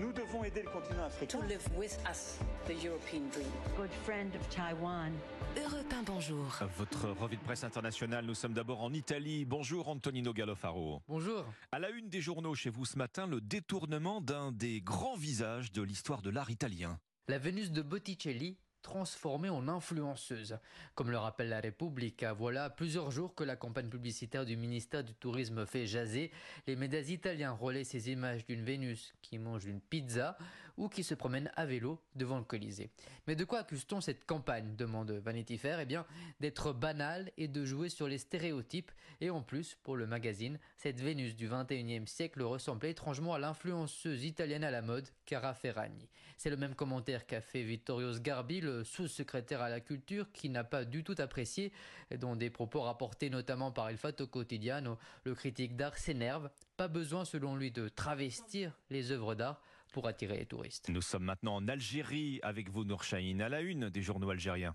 Nous devons aider le continent africain. To live with us, the European dream. Good friend of Taiwan. Europe 1, bonjour. Votre revue de presse internationale, nous sommes d'abord en Italie. Bonjour Antonino Gallofaro. Bonjour. À la une des journaux chez vous ce matin, le détournement d'un des grands visages de l'histoire de l'art italien. La Vénus de Botticelli transformée en influenceuse. Comme le rappelle la République, voilà plusieurs jours que la campagne publicitaire du ministère du Tourisme fait jaser. Les médias italiens relaient ces images d'une Vénus qui mange une pizza ou qui se promène à vélo devant le Colisée. Mais de quoi accuse-t-on cette campagne demande Vanity Fair? Eh bien, d'être banale et de jouer sur les stéréotypes. Et en plus, pour le magazine, cette Vénus du 21e siècle ressemblait étrangement à l'influenceuse italienne à la mode, Cara Ferragni. C'est le même commentaire qu'a fait Vittorio Sgarbi, le sous-secrétaire à la culture, qui n'a pas du tout apprécié, dont des propos rapportés notamment par El Fatto Quotidiano, le critique d'art s'énerve. Pas besoin, selon lui, de travestir les œuvres d'art pour attirer les touristes. Nous sommes maintenant en Algérie avec vous, Nour à la une des journaux algériens.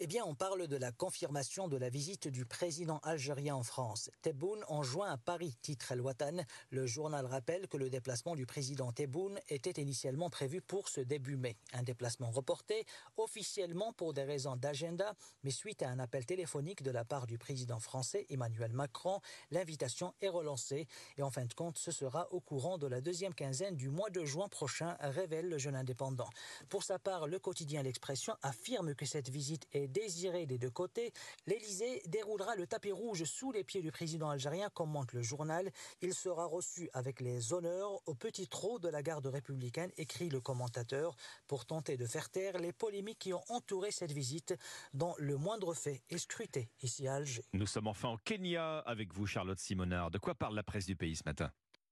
Eh bien, on parle de la confirmation de la visite du président algérien en France. Tebboune en juin à Paris, titre El Watan. Le journal rappelle que le déplacement du président Tebboune était initialement prévu pour ce début mai. Un déplacement reporté, officiellement pour des raisons d'agenda, mais suite à un appel téléphonique de la part du président français Emmanuel Macron, l'invitation est relancée. Et en fin de compte, ce sera au courant de la deuxième quinzaine du mois de juin prochain, révèle le jeune indépendant. Pour sa part, le quotidien L'Expression affirme que cette visite est désiré des deux côtés, l'Elysée déroulera le tapis rouge sous les pieds du président algérien, commente le journal. Il sera reçu avec les honneurs au petit trot de la garde républicaine, écrit le commentateur, pour tenter de faire taire les polémiques qui ont entouré cette visite, dont le moindre fait est scruté ici à Alger. Nous sommes enfin au Kenya avec vous, Charlotte Simonard. De quoi parle la presse du pays ce matin?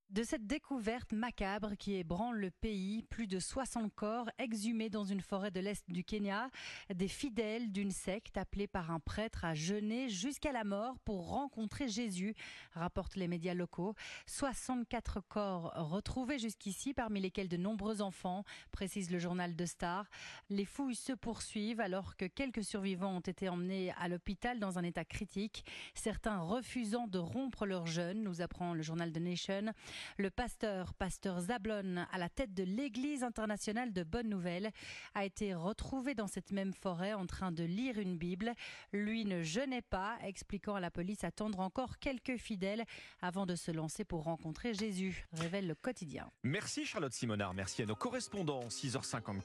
De cette découverte macabre qui ébranle le pays, plus de 60 corps exhumés dans une forêt de l'Est du Kenya, des fidèles d'une secte appelés par un prêtre à jeûner jusqu'à la mort pour rencontrer Jésus, rapportent les médias locaux. 64 corps retrouvés jusqu'ici, parmi lesquels de nombreux enfants, précise le journal de Star. Les fouilles se poursuivent alors que quelques survivants ont été emmenés à l'hôpital dans un état critique, certains refusant de rompre leur jeûne, nous apprend le journal The Nation. Le pasteur, pasteur Zablon, à la tête de l'Église internationale de Bonne Nouvelle, a été retrouvé dans cette même forêt en train de lire une Bible. Lui ne jeûnait pas, expliquant à la police attendre encore quelques fidèles avant de se lancer pour rencontrer Jésus, révèle le quotidien. Merci Charlotte Simonard, merci à nos correspondants, 6h54.